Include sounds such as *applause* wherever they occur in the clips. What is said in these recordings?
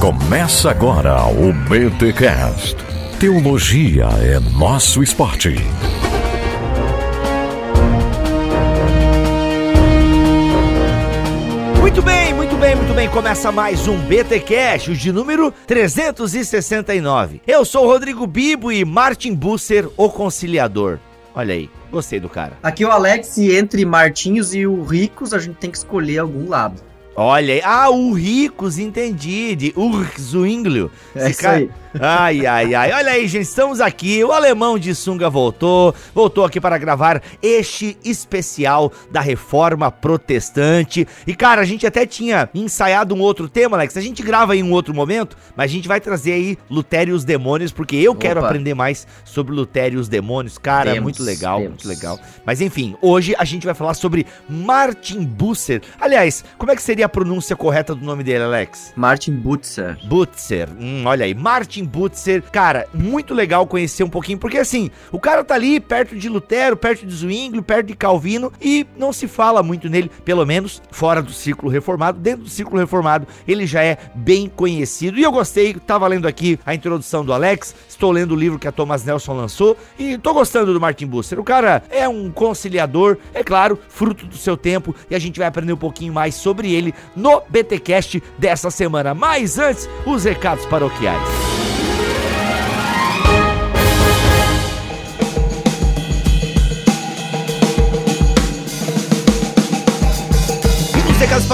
Começa agora o BTCast. Teologia é nosso esporte. Muito bem, muito bem, muito bem. Começa mais um BT Cash, o de número 369. Eu sou o Rodrigo Bibo e Martin Busser, o conciliador. Olha aí, gostei do cara. Aqui é o Alex e entre Martinhos e o Ricos a gente tem que escolher algum lado. Olha aí. Ah, o Ricos, entendi. De Urzwinglio. É isso aí. Ai, ai, ai. Olha aí, gente, estamos aqui. O alemão de sunga voltou. Voltou aqui para gravar este especial da reforma protestante. E, cara, a gente até tinha ensaiado um outro tema, Alex. A gente grava em um outro momento, mas a gente vai trazer aí Lutério e os Demônios, porque eu quero Opa. aprender mais sobre Lutério e os Demônios. Cara, Temos, muito legal, temos. muito legal. Mas enfim, hoje a gente vai falar sobre Martin Busser. Aliás, como é que seria a pronúncia correta do nome dele, Alex? Martin Butzer. Butzer, hum, olha aí, Martin Butzer, cara, muito legal conhecer um pouquinho, porque assim, o cara tá ali perto de Lutero, perto de Zwinglio, perto de Calvino, e não se fala muito nele, pelo menos fora do círculo reformado, dentro do círculo reformado, ele já é bem conhecido, e eu gostei, tava lendo aqui a introdução do Alex, estou lendo o livro que a Thomas Nelson lançou, e tô gostando do Martin Butzer, o cara é um conciliador, é claro, fruto do seu tempo, e a gente vai aprender um pouquinho mais sobre ele no BTcast dessa semana, mas antes, os recados paroquiais.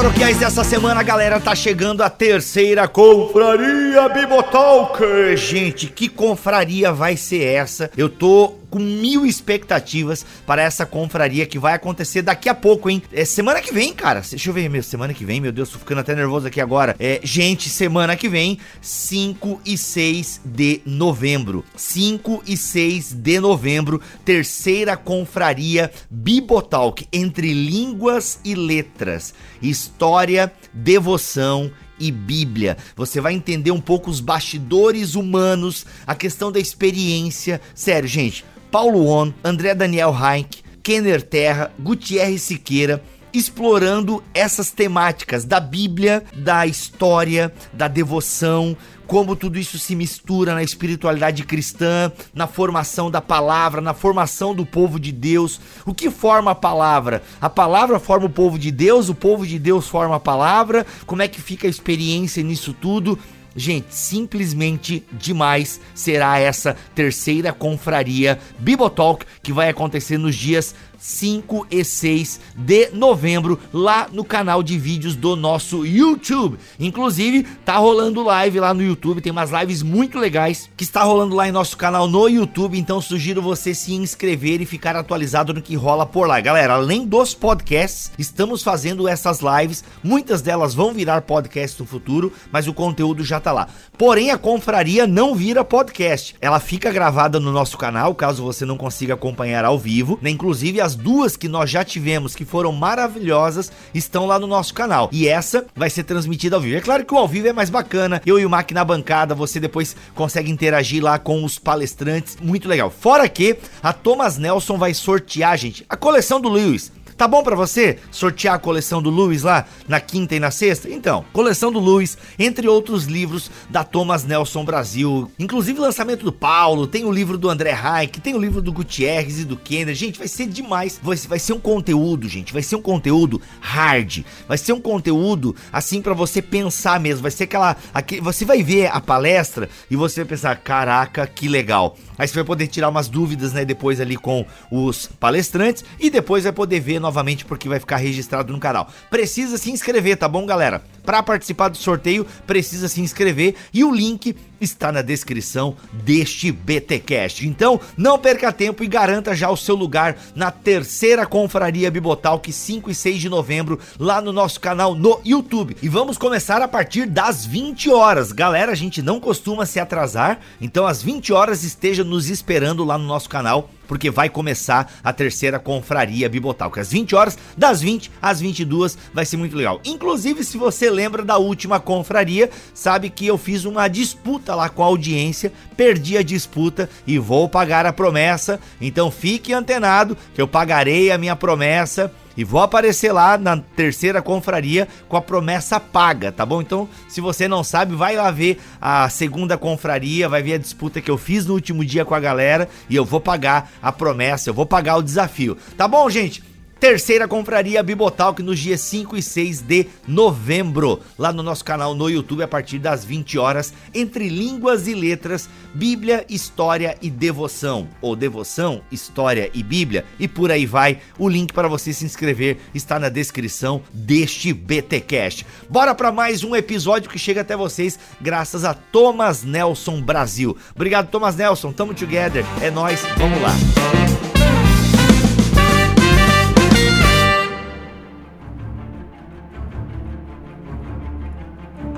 Paroquiais dessa semana, galera, tá chegando a terceira confraria Bibotalk. Gente, que confraria vai ser essa? Eu tô com mil expectativas para essa confraria que vai acontecer daqui a pouco, hein? É semana que vem, cara. Deixa eu ver, meu, semana que vem, meu Deus, tô ficando até nervoso aqui agora. É, gente, semana que vem, 5 e 6 de novembro. 5 e 6 de novembro, terceira confraria Bibotalk entre línguas e letras, história, devoção e Bíblia. Você vai entender um pouco os bastidores humanos, a questão da experiência. Sério, gente. Paulo On, André Daniel Heinck, Kenner Terra, Gutierrez Siqueira, explorando essas temáticas da Bíblia, da história, da devoção, como tudo isso se mistura na espiritualidade cristã, na formação da palavra, na formação do povo de Deus. O que forma a palavra? A palavra forma o povo de Deus, o povo de Deus forma a palavra. Como é que fica a experiência nisso tudo? Gente, simplesmente demais será essa terceira confraria Bibotalk que vai acontecer nos dias 5 e 6 de novembro lá no canal de vídeos do nosso YouTube. Inclusive, tá rolando live lá no YouTube, tem umas lives muito legais que está rolando lá em nosso canal no YouTube, então sugiro você se inscrever e ficar atualizado no que rola por lá. Galera, além dos podcasts, estamos fazendo essas lives, muitas delas vão virar podcast no futuro, mas o conteúdo já tá lá. Porém, a confraria não vira podcast. Ela fica gravada no nosso canal, caso você não consiga acompanhar ao vivo, né? Inclusive as duas que nós já tivemos, que foram maravilhosas, estão lá no nosso canal. E essa vai ser transmitida ao vivo. É claro que o ao vivo é mais bacana. Eu e o Mac na bancada, você depois consegue interagir lá com os palestrantes. Muito legal. Fora que a Thomas Nelson vai sortear, gente, a coleção do Lewis. Tá bom pra você sortear a coleção do Lewis lá na quinta e na sexta? Então, coleção do Lewis, entre outros livros da Thomas Nelson Brasil, inclusive o lançamento do Paulo, tem o livro do André Reich, tem o livro do Gutierrez e do Kenner. Gente, vai ser demais. Vai, vai ser um conteúdo, gente, vai ser um conteúdo hard. Vai ser um conteúdo assim pra você pensar mesmo. Vai ser aquela, aquele, você vai ver a palestra e você vai pensar, caraca, que legal. Aí você vai poder tirar umas dúvidas, né, depois ali com os palestrantes e depois vai poder ver porque vai ficar registrado no canal. Precisa se inscrever, tá bom, galera? Para participar do sorteio, precisa se inscrever e o link está na descrição deste BTcast. Então, não perca tempo e garanta já o seu lugar na terceira confraria Bibotalk 5 e 6 de novembro lá no nosso canal no YouTube. E vamos começar a partir das 20 horas. Galera, a gente não costuma se atrasar, então às 20 horas esteja nos esperando lá no nosso canal porque vai começar a terceira confraria Bibotalk. Às 20 horas, das 20 às 22, vai ser muito legal. Inclusive, se você lembra da última confraria, sabe que eu fiz uma disputa lá com a audiência, perdi a disputa e vou pagar a promessa. Então fique antenado que eu pagarei a minha promessa E vou aparecer lá na terceira confraria com a promessa paga, tá bom? Então, se você não sabe, vai lá ver a segunda confraria, vai ver a disputa que eu fiz no último dia com a galera e eu vou pagar a promessa, eu vou pagar o desafio. Tá bom, gente? Terceira confraria Bibotalk nos dias 5 e 6 de novembro, lá no nosso canal no YouTube a partir das 20 horas, entre línguas e letras, Bíblia, história e devoção, ou devoção, história e Bíblia, e por aí vai. O link para você se inscrever está na descrição deste BTcast. Bora para mais um episódio que chega até vocês graças a Thomas Nelson Brasil. Obrigado Thomas Nelson, tamo together. É nós, vamos lá.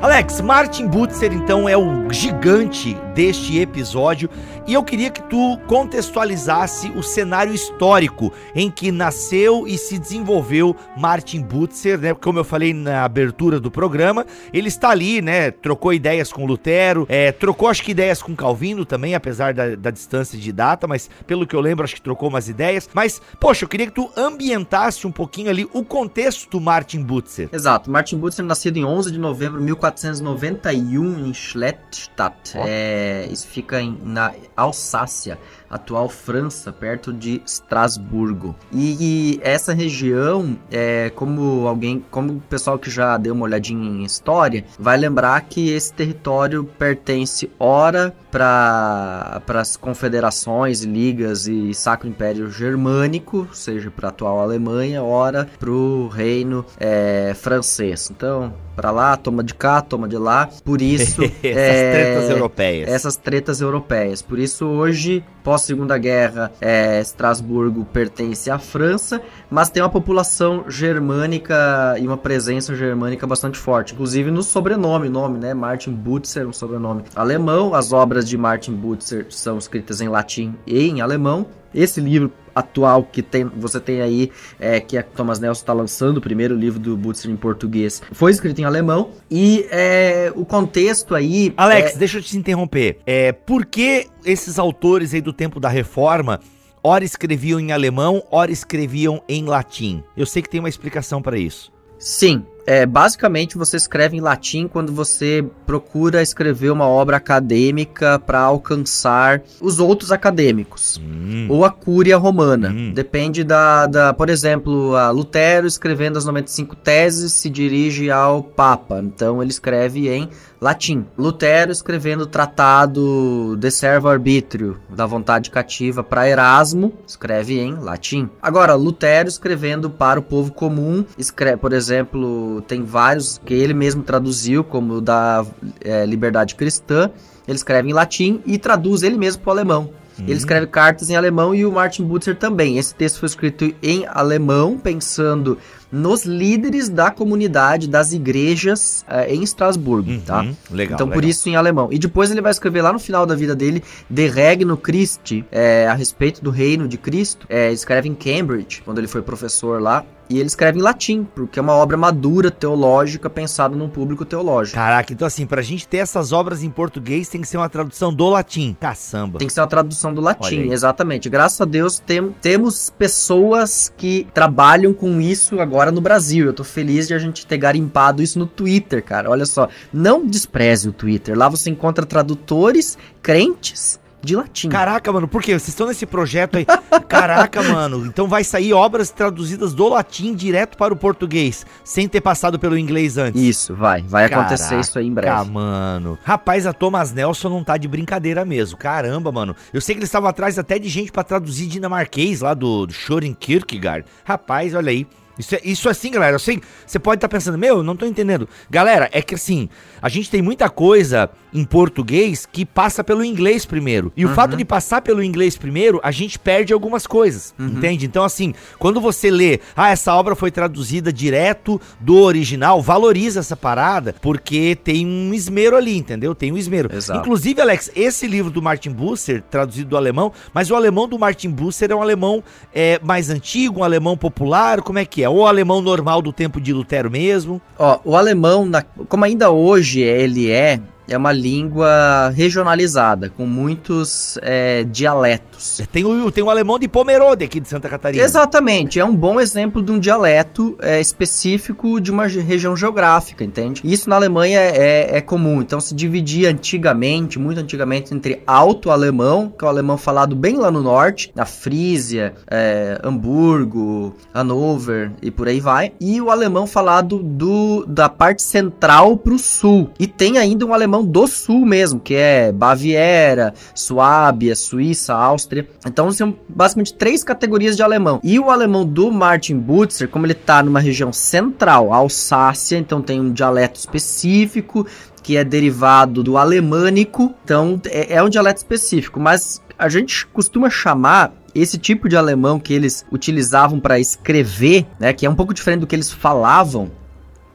Alex, Martin Butzer então é o gigante deste episódio e eu queria que tu contextualizasse o cenário histórico em que nasceu e se desenvolveu Martin Butzer, né? Como eu falei na abertura do programa, ele está ali, né? Trocou ideias com Lutero, é, trocou acho que ideias com Calvino também, apesar da, da distância de data, mas pelo que eu lembro acho que trocou umas ideias. Mas, poxa, eu queria que tu ambientasse um pouquinho ali o contexto do Martin Butzer. Exato, Martin Butzer nascido em 11 de novembro de 1400 1491 em Schlettstadt. Oh. É, isso fica em, na Alsácia, atual França, perto de Estrasburgo. E, e, essa região, é, como alguém, como o pessoal que já deu uma olhadinha em história, vai lembrar que esse território pertence ora para as confederações, ligas e Sacro Império Germânico, ou seja, para a atual Alemanha, ora para o reino é, francês. Então, para lá, toma de cá, toma de lá. Por isso. *laughs* essas é, tretas europeias. Essas tretas europeias. Por isso, hoje, pós-segunda guerra, é, Estrasburgo pertence à França, mas tem uma população germânica e uma presença germânica bastante forte. Inclusive no sobrenome, nome, né? Martin Butzer, um sobrenome alemão. As obras de Martin Butzer são escritas em latim e em alemão. Esse livro atual que tem, você tem aí, é, que a Thomas Nelson está lançando, o primeiro livro do Butzer em português, foi escrito em alemão. E é, o contexto aí. Alex, é... deixa eu te interromper. É, por que esses autores aí do tempo da reforma ora escreviam em alemão, ora escreviam em latim? Eu sei que tem uma explicação para isso. Sim, é, basicamente você escreve em latim quando você procura escrever uma obra acadêmica para alcançar os outros acadêmicos hum. ou a cúria romana. Hum. Depende da, da, por exemplo, a Lutero escrevendo as 95 teses se dirige ao Papa, então ele escreve em latim. Lutero escrevendo o tratado de servo arbítrio da vontade cativa para Erasmo, escreve em latim. Agora, Lutero escrevendo para o povo comum, escreve, por exemplo, tem vários que ele mesmo traduziu, como o da é, Liberdade Cristã, ele escreve em latim e traduz ele mesmo para o alemão. Uhum. Ele escreve cartas em alemão e o Martin Butzer também. Esse texto foi escrito em alemão, pensando nos líderes da comunidade das igrejas uh, em Estrasburgo, uhum, tá? Legal. Então, legal. por isso em alemão. E depois ele vai escrever lá no final da vida dele De Regno Christi, é, a respeito do reino de Cristo. É, escreve em Cambridge, quando ele foi professor lá. E ele escreve em latim, porque é uma obra madura, teológica, pensada num público teológico. Caraca, então assim, pra gente ter essas obras em português, tem que ser uma tradução do latim. Caçamba. Tem que ser uma tradução do latim, exatamente. Graças a Deus tem, temos pessoas que trabalham com isso agora no Brasil. Eu tô feliz de a gente ter garimpado isso no Twitter, cara. Olha só, não despreze o Twitter. Lá você encontra tradutores crentes de latim. Caraca, mano, por quê? Vocês estão nesse projeto aí. *laughs* Caraca, mano. Então vai sair obras traduzidas do latim direto para o português, sem ter passado pelo inglês antes. Isso, vai. Vai Caraca, acontecer isso aí em breve. mano. Rapaz, a Thomas Nelson não tá de brincadeira mesmo. Caramba, mano. Eu sei que eles estavam atrás até de gente para traduzir dinamarquês lá do, do Shorin Kierkegaard. Rapaz, olha aí. Isso, é, isso é assim, galera. Sei, você pode estar tá pensando, meu, não tô entendendo. Galera, é que assim, a gente tem muita coisa em português que passa pelo inglês primeiro. E uhum. o fato de passar pelo inglês primeiro, a gente perde algumas coisas, uhum. entende? Então, assim, quando você lê, ah, essa obra foi traduzida direto do original, valoriza essa parada, porque tem um esmero ali, entendeu? Tem um esmero. Exato. Inclusive, Alex, esse livro do Martin Busser, traduzido do alemão, mas o alemão do Martin Busser é um alemão é, mais antigo, um alemão popular, como é que é? Ou o alemão normal do tempo de Lutero mesmo? Ó, o alemão, na, como ainda hoje ele é, é uma língua regionalizada, com muitos é, dialetos. Tem o, tem o alemão de Pomerode aqui de Santa Catarina. Exatamente, é um bom exemplo de um dialeto é, específico de uma região geográfica, entende? Isso na Alemanha é, é comum, então se dividia antigamente, muito antigamente, entre alto alemão, que é o alemão falado bem lá no norte, na Frísia, é, Hamburgo, Hanover e por aí vai, e o alemão falado do, da parte central para o sul. E tem ainda um alemão do sul mesmo, que é Baviera, Suábia, Suíça, Áustria. Então são basicamente três categorias de alemão. E o alemão do Martin Butzer, como ele está numa região central, Alsácia, então tem um dialeto específico que é derivado do alemânico, então é, é um dialeto específico, mas a gente costuma chamar esse tipo de alemão que eles utilizavam para escrever, né, que é um pouco diferente do que eles falavam,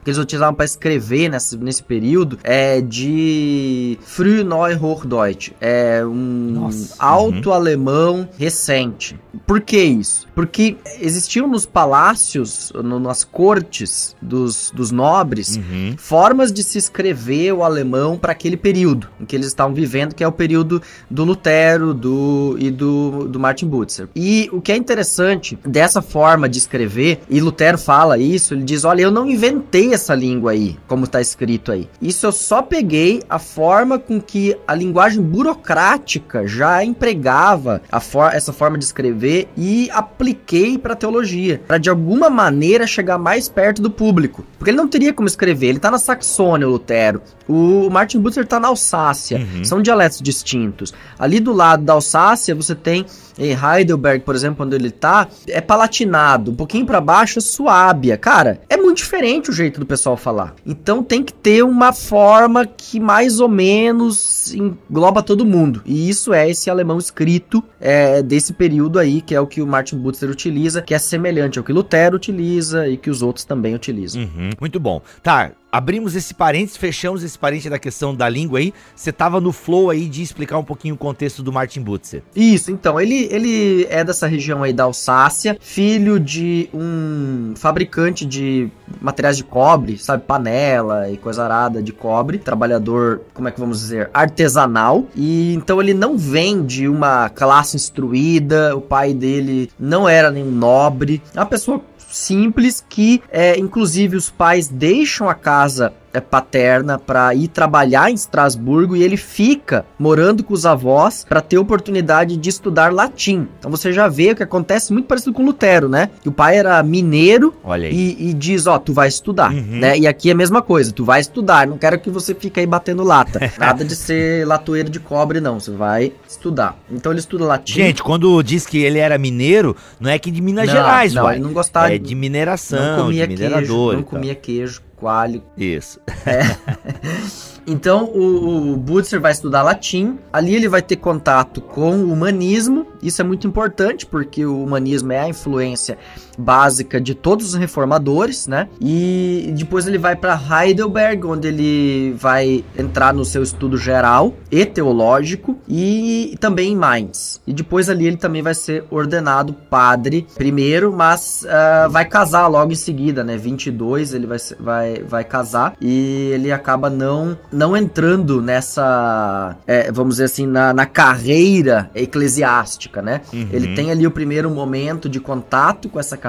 que eles utilizavam para escrever nesse, nesse período é de Frühneuhochdeutsch, é um alto uhum. alemão recente. Por que isso? Porque existiam nos palácios, no, nas cortes dos, dos nobres, uhum. formas de se escrever o alemão para aquele período em que eles estavam vivendo, que é o período do Lutero do, e do, do Martin Butzer. E o que é interessante dessa forma de escrever, e Lutero fala isso, ele diz: olha, eu não inventei essa língua aí, como está escrito aí. Isso eu só peguei a forma com que a linguagem burocrática já empregava for essa forma de escrever e apliquei para teologia, para de alguma maneira chegar mais perto do público. Porque ele não teria como escrever, ele está na Saxônia, o Lutero. O Martin Luther está na Alsácia. Uhum. São dialetos distintos. Ali do lado da Alsácia, você tem em Heidelberg, por exemplo, onde ele tá, é palatinado. Um pouquinho para baixo é suábia. Cara, é muito diferente o jeito do pessoal falar. Então tem que ter uma forma que mais ou menos engloba todo mundo. E isso é esse alemão escrito é, desse período aí, que é o que o Martin Butler utiliza, que é semelhante ao que Lutero utiliza e que os outros também utilizam. Uhum, muito bom. Tá, abrimos esse parênteses, fechamos esse parênteses da questão da língua aí. Você tava no flow aí de explicar um pouquinho o contexto do Martin Butzer. Isso, então, ele, ele é dessa região aí da Alsácia, filho de um fabricante de materiais de cobre, sabe, panela e coisa arada de cobre, trabalhador, como é que vamos dizer, artesanal. E então ele não vem de uma classe instruída, o pai dele não era nenhum nobre, é uma pessoa simples que, é, inclusive, os pais deixam a casa paterna para ir trabalhar em Estrasburgo e ele fica morando com os avós para ter oportunidade de estudar latim. Então você já vê o que acontece muito parecido com Lutero, né? Que o pai era mineiro e, e, diz, ó, tu vai estudar, uhum. né? E aqui é a mesma coisa, tu vai estudar, não quero que você fique aí batendo lata. *laughs* Nada de ser latoeiro de cobre, não, você vai estudar. Então ele estuda latim. Gente, quando diz que ele era mineiro, não é que de Minas não, Gerais, não, ele não gostava é de mineração, não comia de minerador. Queijo, não comia queijo coalho. Isso. É. *laughs* Então o, o Butzer vai estudar latim, ali ele vai ter contato com o humanismo, isso é muito importante porque o humanismo é a influência básica de todos os reformadores, né? E depois ele vai para Heidelberg, onde ele vai entrar no seu estudo geral e teológico, e também em Mainz. E depois ali ele também vai ser ordenado padre primeiro, mas uh, vai casar logo em seguida, né? 22 ele vai, vai, vai casar e ele acaba não não entrando nessa, é, vamos dizer assim, na, na carreira eclesiástica, né? Uhum. Ele tem ali o primeiro momento de contato com essa carreira.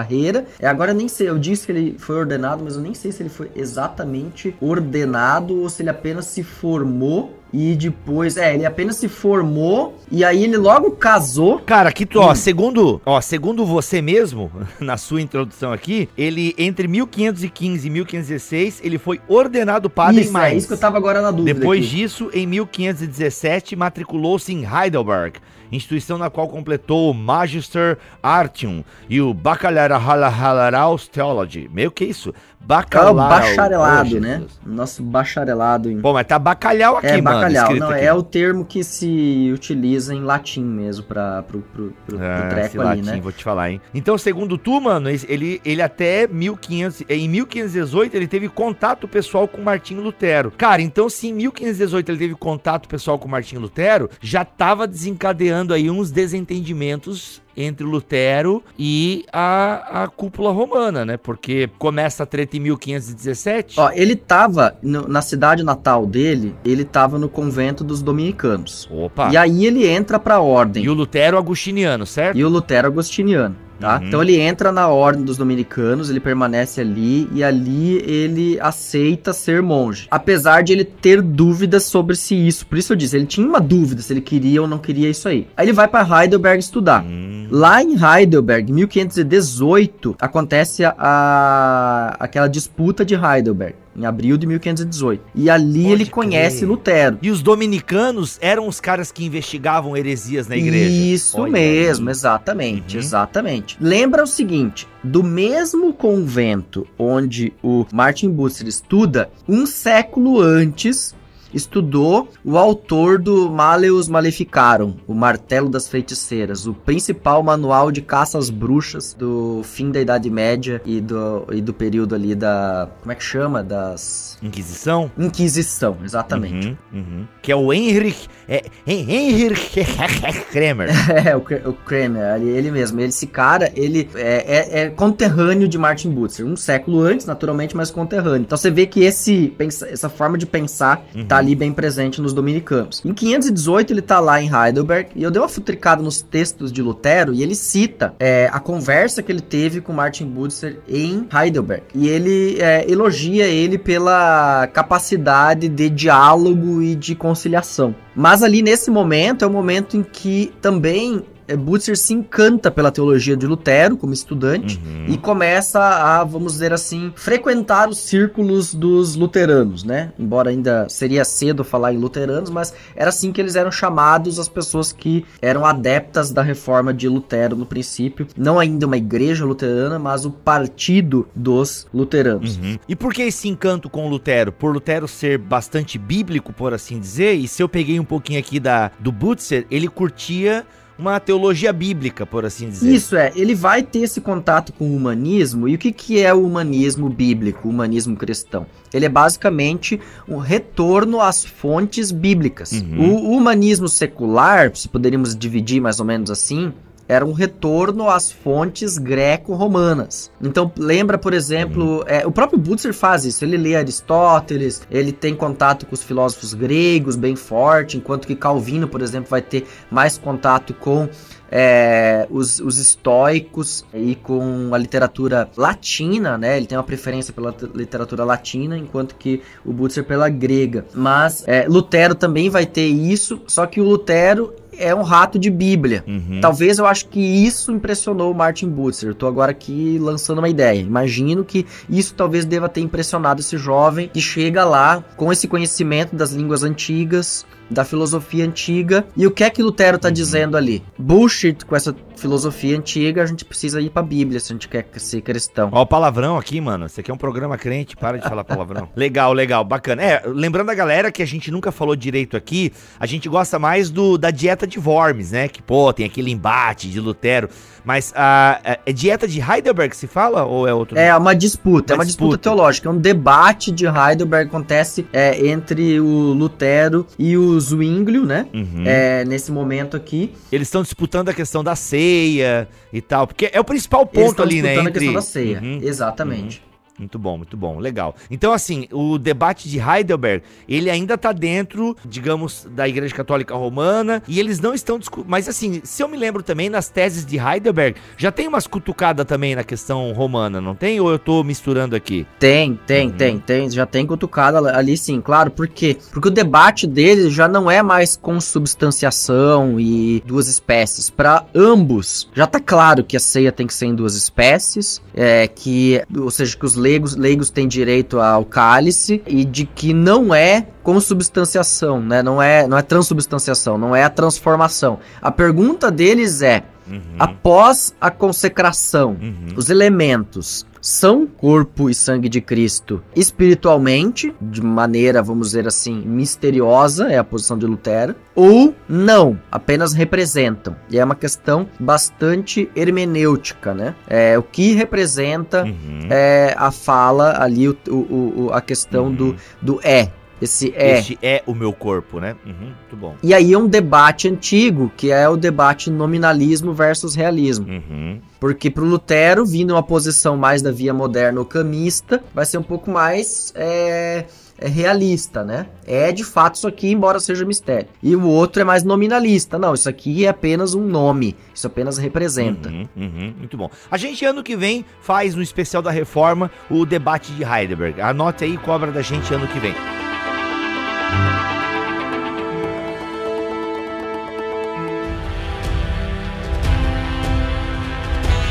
É, agora nem sei, eu disse que ele foi ordenado, mas eu nem sei se ele foi exatamente ordenado ou se ele apenas se formou e depois, é, ele apenas se formou e aí ele logo casou. Cara, aqui, ó, hum. segundo, ó, segundo você mesmo, *laughs* na sua introdução aqui, ele entre 1515 e 1516, ele foi ordenado padre isso, em Mainz. É isso que eu tava agora na dúvida. Depois aqui. disso, em 1517, matriculou-se em Heidelberg instituição na qual completou o Magister Artium e o Bacharelaus Theology. Meio que isso? Bacalhau. É bacharelado, né? Nosso bacharelado. Em... Bom, mas tá bacalhau aqui, é, mano. Bacalhau, não, aqui. é o termo que se utiliza em latim mesmo para pro, pro, pro, é, pro treco ali, latim, né? vou te falar, hein? Então, segundo tu, mano, ele, ele até 1500, em 1518 ele teve contato pessoal com Martinho Lutero. Cara, então se em 1518 ele teve contato pessoal com Martinho Lutero, já tava desencadeando aí uns desentendimentos entre Lutero e a, a cúpula romana, né? Porque começa a treta em 1517. Ó, ele tava no, na cidade natal dele, ele tava no convento dos dominicanos. Opa! E aí ele entra pra ordem. E o Lutero agustiniano, certo? E o Lutero agostiniano. Tá? Uhum. Então ele entra na ordem dos dominicanos, ele permanece ali e ali ele aceita ser monge. Apesar de ele ter dúvidas sobre se isso, por isso eu disse, ele tinha uma dúvida se ele queria ou não queria isso aí. Aí ele vai para Heidelberg estudar. Uhum. Lá em Heidelberg, 1518, acontece a, a, aquela disputa de Heidelberg em abril de 1518. E ali Pode ele crer. conhece Lutero. E os dominicanos eram os caras que investigavam heresias na igreja. Isso Olha mesmo, aí. exatamente, uhum. exatamente. Lembra o seguinte, do mesmo convento onde o Martin Bucer estuda, um século antes estudou o autor do Maleus Maleficarum, o Martelo das Feiticeiras, o principal manual de caça às bruxas do fim da Idade Média e do, e do período ali da. Como é que chama? Das. Inquisição? Inquisição, exatamente. Uhum, uhum. Que é o Henrich. É, Henrich *laughs* Kramer. *laughs* é, o, o Kramer, ele mesmo. Esse cara, ele é, é, é conterrâneo de Martin Butzer. Um século antes, naturalmente, mas conterrâneo. Então você vê que esse, essa forma de pensar uhum. tá ali bem presente nos dominicanos. Em 518 ele tá lá em Heidelberg e eu dei uma futricada nos textos de Lutero e ele cita é, a conversa que ele teve com Martin Butzer em Heidelberg. E ele é, elogia ele pela capacidade de diálogo e de conciliação. Mas ali nesse momento é o momento em que também Butzer se encanta pela teologia de Lutero como estudante uhum. e começa a, vamos dizer assim, frequentar os círculos dos luteranos, né? Embora ainda seria cedo falar em luteranos, mas era assim que eles eram chamados as pessoas que eram adeptas da reforma de Lutero no princípio, não ainda uma igreja luterana, mas o partido dos luteranos. Uhum. E por que esse encanto com Lutero? Por Lutero ser bastante bíblico, por assim dizer, e se eu peguei um pouquinho aqui da do Butzer, ele curtia uma teologia bíblica, por assim dizer. Isso é, ele vai ter esse contato com o humanismo. E o que, que é o humanismo bíblico, o humanismo cristão? Ele é basicamente um retorno às fontes bíblicas. Uhum. O humanismo secular, se poderíamos dividir mais ou menos assim, era um retorno às fontes greco-romanas. Então, lembra, por exemplo, é, o próprio Butzer faz isso. Ele lê Aristóteles, ele tem contato com os filósofos gregos bem forte, enquanto que Calvino, por exemplo, vai ter mais contato com é, os, os estoicos e com a literatura latina, né? Ele tem uma preferência pela literatura latina, enquanto que o Butzer pela grega. Mas é, Lutero também vai ter isso, só que o Lutero é um rato de Bíblia. Uhum. Talvez eu acho que isso impressionou o Martin Butzer. Eu tô agora aqui lançando uma ideia. Imagino que isso talvez deva ter impressionado esse jovem que chega lá com esse conhecimento das línguas antigas, da filosofia antiga. E o que é que Lutero está uhum. dizendo ali? Bullshit com essa filosofia antiga, a gente precisa ir pra Bíblia se a gente quer ser cristão. Ó o palavrão aqui, mano. Esse aqui é um programa crente, para de falar palavrão. *laughs* legal, legal, bacana. É, lembrando a galera que a gente nunca falou direito aqui, a gente gosta mais do da dieta de Worms, né? Que, pô, tem aquele embate de Lutero. Mas a, a, é dieta de Heidelberg se fala ou é outro? É uma disputa, uma é uma disputa. disputa teológica. É um debate de Heidelberg acontece é, entre o Lutero e o Zwinglio, né? Uhum. É, nesse momento aqui. Eles estão disputando a questão da ceia e tal, porque é o principal ponto ali, né? Eles estão disputando a questão da ceia, uhum. exatamente. Uhum. Muito bom, muito bom, legal. Então, assim, o debate de Heidelberg, ele ainda tá dentro, digamos, da Igreja Católica Romana, e eles não estão Mas, assim, se eu me lembro também, nas teses de Heidelberg, já tem umas cutucadas também na questão romana, não tem? Ou eu tô misturando aqui? Tem, tem, uhum. tem, tem. Já tem cutucada ali, sim, claro. Por quê? Porque o debate dele já não é mais consubstanciação e duas espécies. Para ambos, já tá claro que a ceia tem que ser em duas espécies, é, que, ou seja, que os leigos, leigos têm direito ao cálice e de que não é consubstanciação, né? Não é, não é transubstanciação, não é a transformação. A pergunta deles é: uhum. após a consecração, uhum. os elementos são corpo e sangue de Cristo espiritualmente, de maneira, vamos dizer assim, misteriosa, é a posição de Lutero, ou não, apenas representam. E é uma questão bastante hermenêutica, né? É, o que representa uhum. é, a fala ali, o, o, o a questão uhum. do, do é, Esse é. Este é o meu corpo, né? Uhum, muito bom. E aí é um debate antigo, que é o debate nominalismo versus realismo. Uhum. Porque pro Lutero, vindo uma posição mais da via moderna ou camista, vai ser um pouco mais é, é realista, né? É de fato isso aqui, embora seja mistério. E o outro é mais nominalista. Não, isso aqui é apenas um nome. Isso apenas representa. Uhum, uhum, muito bom. A gente ano que vem faz no especial da reforma o debate de Heidelberg. Anote aí, cobra da gente ano que vem.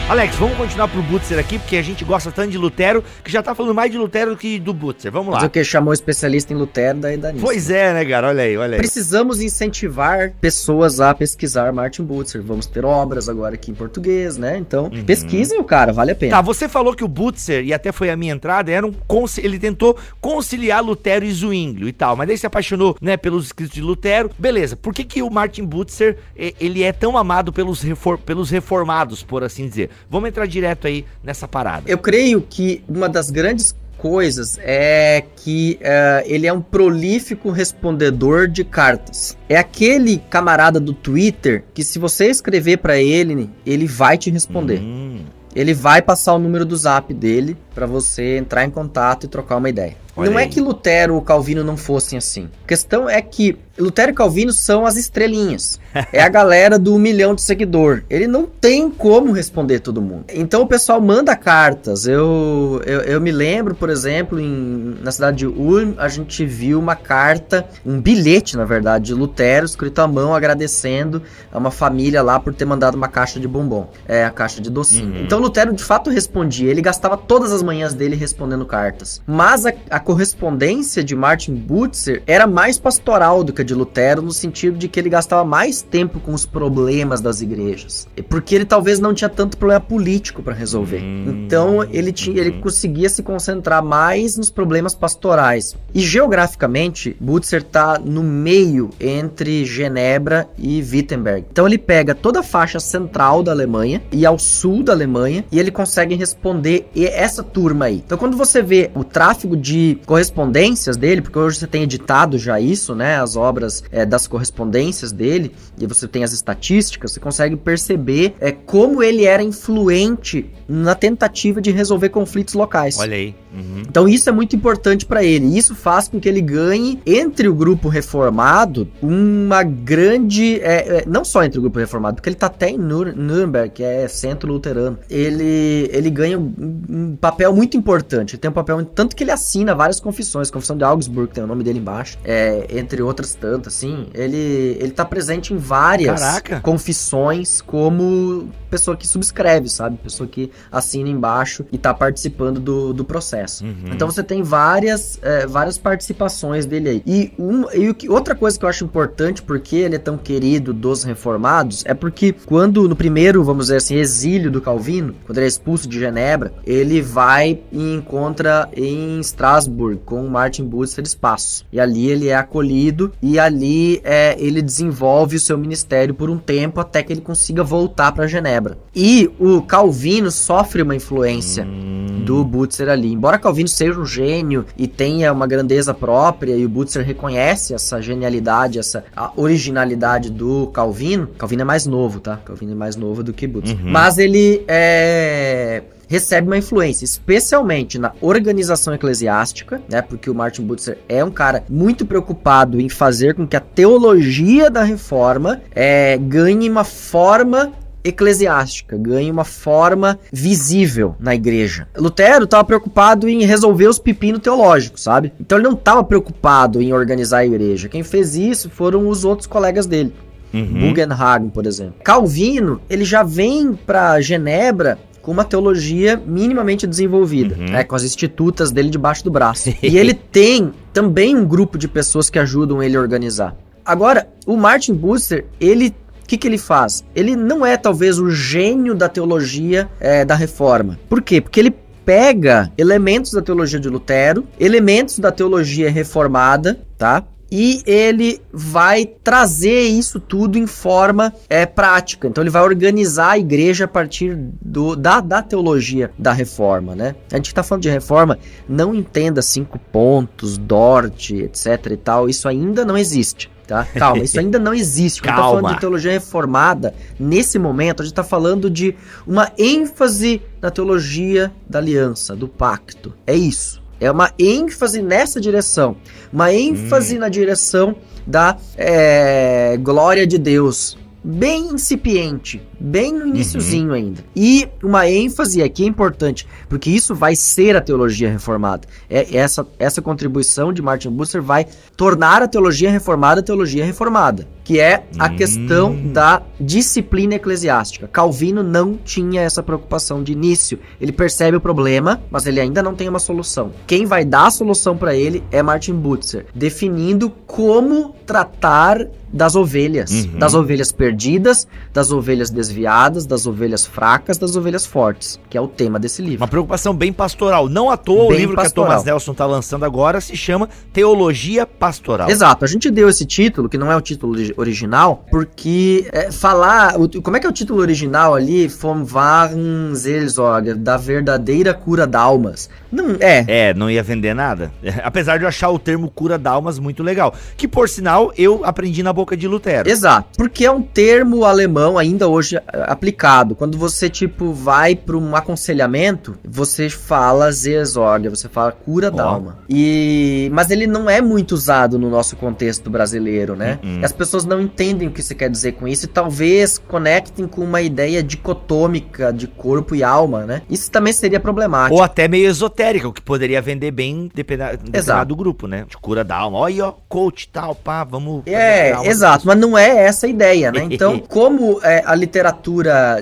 Alex, vamos continuar pro Butzer aqui, porque a gente gosta tanto de Lutero, que já tá falando mais de Lutero do que do Butzer. Vamos Mas lá. o que chamou especialista em Lutero, daí dá nisso. Pois é, né, cara? Olha aí, olha aí. Precisamos incentivar pessoas a pesquisar Martin Butzer. Vamos ter obras agora aqui em português, né? Então, Uhum. pesquisem o cara, vale a pena. Tá, você falou que o Butzer, e até foi a minha entrada, era um ele tentou conciliar Lutero e Zwinglio e tal, mas daí se apaixonou, né, pelos escritos de Lutero. Beleza, por que que o Martin Butzer, ele é tão amado pelos, refor- pelos reformados, por assim dizer? Vamos entrar direto aí nessa parada. Eu creio que uma das grandes coisas é que eh, ele é um prolífico respondedor de cartas. É aquele camarada do Twitter que se você escrever pra ele, ele vai te responder. Hum, Ele vai passar o número do zap dele pra você entrar em contato e trocar uma ideia. Olha não é aí. que Lutero ou Calvino não fossem assim. A questão é que Lutero e Calvino são as estrelinhas. É a galera do milhão de seguidor. Ele não tem como responder todo mundo. Então o pessoal manda cartas. Eu, eu, eu me lembro, por exemplo, em, na cidade de Ulm, a gente viu uma carta, um bilhete, na verdade, de Lutero, escrito à mão, agradecendo a uma família lá por ter mandado uma caixa de bombom. É, a caixa de docinho. Uhum. Então Lutero de fato respondia. Ele gastava todas as manhãs dele respondendo cartas. Mas a, a correspondência de Martin Butzer era mais pastoral do que a de Lutero, no sentido de que ele gastava mais tempo com os problemas das igrejas. E Porque ele talvez não tinha tanto problema político para resolver. Hum. Então ele, tinha, ele conseguia se concentrar mais nos problemas pastorais. E geograficamente, Butzer tá no meio entre Genebra e Wittenberg. Então ele pega toda a faixa central da Alemanha e ao sul da Alemanha e ele consegue responder essa turma aí. Então quando você vê o tráfego de correspondências dele, porque hoje você tem editado já isso, né, as obras é, das correspondências dele e você tem as estatísticas, você consegue perceber é, como ele era influente na tentativa de resolver conflitos locais. olha aí. Uhum. Então isso é muito importante para ele. Isso faz com que ele ganhe entre o grupo reformado uma grande, é, é, não só entre o grupo reformado, porque ele tá até em Nur- Nuremberg, que é centro luterano. Ele ele ganha um, um papel muito importante. Ele tem um papel tanto que ele assina várias confissões, confissão de Augsburg tem o nome dele embaixo, é, entre outras tantas, assim. Ele ele tá presente em várias Caraca. confissões como pessoa que subscreve, sabe? Pessoa que assina embaixo e tá participando do, do processo. Uhum. Então você tem várias, é, várias participações dele aí. E, um, e o que- outra coisa que eu acho importante, porque ele é tão querido dos reformados, é porque quando no primeiro, vamos dizer assim, exílio do Calvino, quando ele é expulso de Genebra, ele vai e encontra em Strasbourg com o Martin Butzer Espaço. E ali ele é acolhido e ali é, ele desenvolve o seu ministério por um tempo até que ele consiga voltar para Genebra. E o Calvino sofre uma influência Hum. do Butzer ali. Embora Calvino seja um gênio e tenha uma grandeza própria e o Butzer reconhece essa genialidade, essa a originalidade do Calvino, Calvino é mais novo, tá? Calvino é mais novo do que Butzer. Uhum. Mas ele é recebe uma influência, especialmente na organização eclesiástica, né? Porque o Martin Butzer é um cara muito preocupado em fazer com que a teologia da reforma é, ganhe uma forma eclesiástica, ganhe uma forma visível na igreja. Lutero estava preocupado em resolver os pepinos teológicos, sabe? Então ele não estava preocupado em organizar a igreja. Quem fez isso foram os outros colegas dele. Uhum. Bugenhagen, por exemplo. Calvino, ele já vem para Genebra com uma teologia minimamente desenvolvida, Uhum. né, com as institutas dele debaixo do braço. *laughs* e ele tem também um grupo de pessoas que ajudam ele a organizar. Agora, o Martin Bucer, ele o que, que ele faz? Ele não é talvez o gênio da teologia é, da reforma. Por quê? Porque ele pega elementos da teologia de Lutero, elementos da teologia reformada, tá? E ele vai trazer isso tudo em forma é, prática. Então ele vai organizar a igreja a partir do, da, da teologia da reforma, né? A gente está falando de reforma, não entenda cinco pontos, Dort, etc e tal, isso ainda não existe. Tá? Calma, isso ainda não existe. *laughs* Quando Calma. tá falando de teologia reformada, nesse momento a gente está falando de uma ênfase na teologia da aliança, do pacto. É isso. É uma ênfase nessa direção. Uma ênfase hum. na direção da é, glória de Deus. Bem incipiente, bem no iníciozinho uhum. ainda. E uma ênfase aqui é importante, porque isso vai ser a teologia reformada. É, essa, essa contribuição de Martin Bucer vai tornar a teologia reformada a teologia reformada que é a hum. questão da disciplina eclesiástica. Calvino não tinha essa preocupação de início. Ele percebe o problema, mas ele ainda não tem uma solução. Quem vai dar a solução para ele é Martin Butzer, definindo como tratar das ovelhas, uhum. das ovelhas perdidas, das ovelhas desviadas, das ovelhas fracas, das ovelhas fortes, que é o tema desse livro. Uma preocupação bem pastoral. Não à toa bem o livro pastoral. que a Thomas Nelson está lançando agora se chama Teologia Pastoral. Exato. A gente deu esse título, que não é o título original, porque é, falar. O, como é que é o título original ali? Vom wahren Seelsorge, da verdadeira cura d'almas. Não, é. É, não ia vender nada. *laughs* Apesar de eu achar o termo cura d'almas muito legal. Que, por sinal, eu aprendi na boca de Lutero. Exato. Porque é um termo alemão ainda hoje é, aplicado. Quando você, tipo, vai para um aconselhamento, você fala Seelsorge, você fala cura oh. d'alma. E... Mas ele não é muito usado no nosso contexto brasileiro, né? Uh -uh. As pessoas não entendem o que você quer dizer com isso e talvez conectem com uma ideia dicotômica de corpo e alma, né? Isso também seria problemático. Ou até meio esotérica, o que poderia vender bem dependendo do grupo, né? De cura da alma. Olha, ó, coach tal, pá, vamos. É, exato, mas não é essa a ideia, né? *laughs* Então, como é, a literatura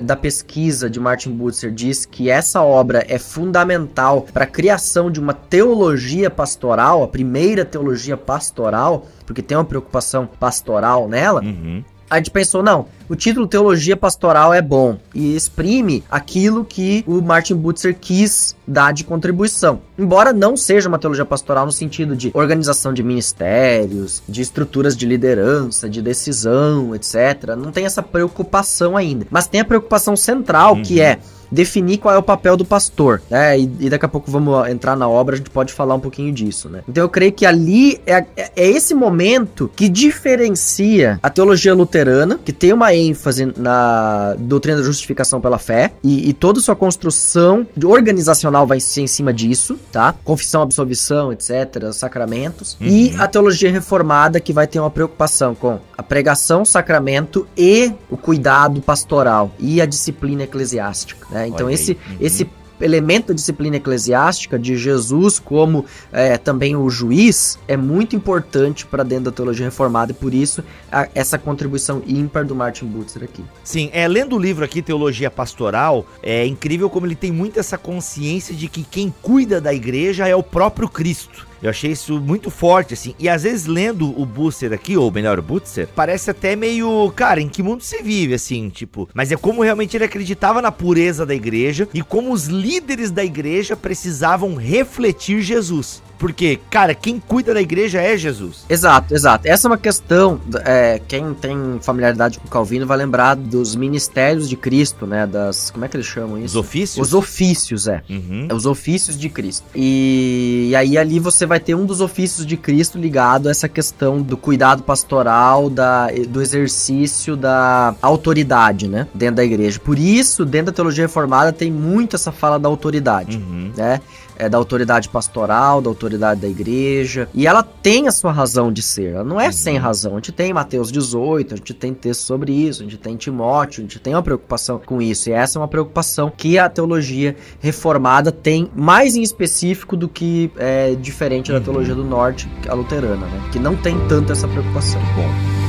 da pesquisa de Martin Butzer diz que essa obra é fundamental para a criação de uma teologia pastoral, a primeira teologia pastoral, porque tem uma preocupação pastoral nela. Uhum. A gente pensou, não, o título Teologia Pastoral é bom e exprime aquilo que o Martin Butzer quis dar de contribuição. Embora não seja uma teologia pastoral no sentido de organização de ministérios, de estruturas de liderança, de decisão, etc. Não tem essa preocupação ainda. Mas tem a preocupação central, uhum. que é definir qual é o papel do pastor, né? E, e, daqui a pouco vamos entrar na obra, a gente pode falar um pouquinho disso, né? Então eu creio que ali é, é, é esse momento que diferencia a teologia luterana, que tem uma ênfase na doutrina da justificação pela fé, e, e toda sua construção organizacional vai ser em cima disso, tá? Confissão, absolvição, etc., sacramentos, uhum. e a teologia reformada, que vai ter uma preocupação com a pregação, sacramento e o cuidado pastoral e a disciplina eclesiástica. Né? Né? Então esse, uhum. esse elemento da disciplina eclesiástica de Jesus como é, também o juiz é muito importante para dentro da teologia reformada e por isso a, essa contribuição ímpar do Martin Butzer aqui. Sim, é, lendo o livro aqui, Teologia Pastoral, é incrível como ele tem muito essa consciência de que quem cuida da igreja é o próprio Cristo. Eu achei isso muito forte, assim. E às vezes lendo o Booster aqui, ou melhor, o Butzer, parece até meio. Cara, em que mundo você vive, assim, tipo. Mas é como realmente ele acreditava na pureza da igreja e como os líderes da igreja precisavam refletir Jesus. Porque, cara, quem cuida da igreja é Jesus. Exato, exato. Essa é uma questão. É, quem tem familiaridade com Calvino vai lembrar dos ministérios de Cristo, né? Das. Como é que eles chamam isso? Os ofícios? Os ofícios, é. Uhum. é os ofícios de Cristo. E, e aí ali você vai ter um dos ofícios de Cristo ligado a essa questão do cuidado pastoral, da, do exercício da autoridade, né? Dentro da igreja. Por isso, dentro da teologia reformada, tem muito essa fala da autoridade, uhum. né? É, da autoridade pastoral, da autoridade da igreja. E ela tem a sua razão de ser. Ela não é uhum. sem razão. A gente tem Mateus 18, a gente tem texto sobre isso, a gente tem Timóteo, a gente tem uma preocupação com isso. E essa é uma preocupação que a teologia reformada tem mais em específico do que é diferente da uhum. teologia do norte, a luterana, né? Que não tem tanto essa preocupação. Bom.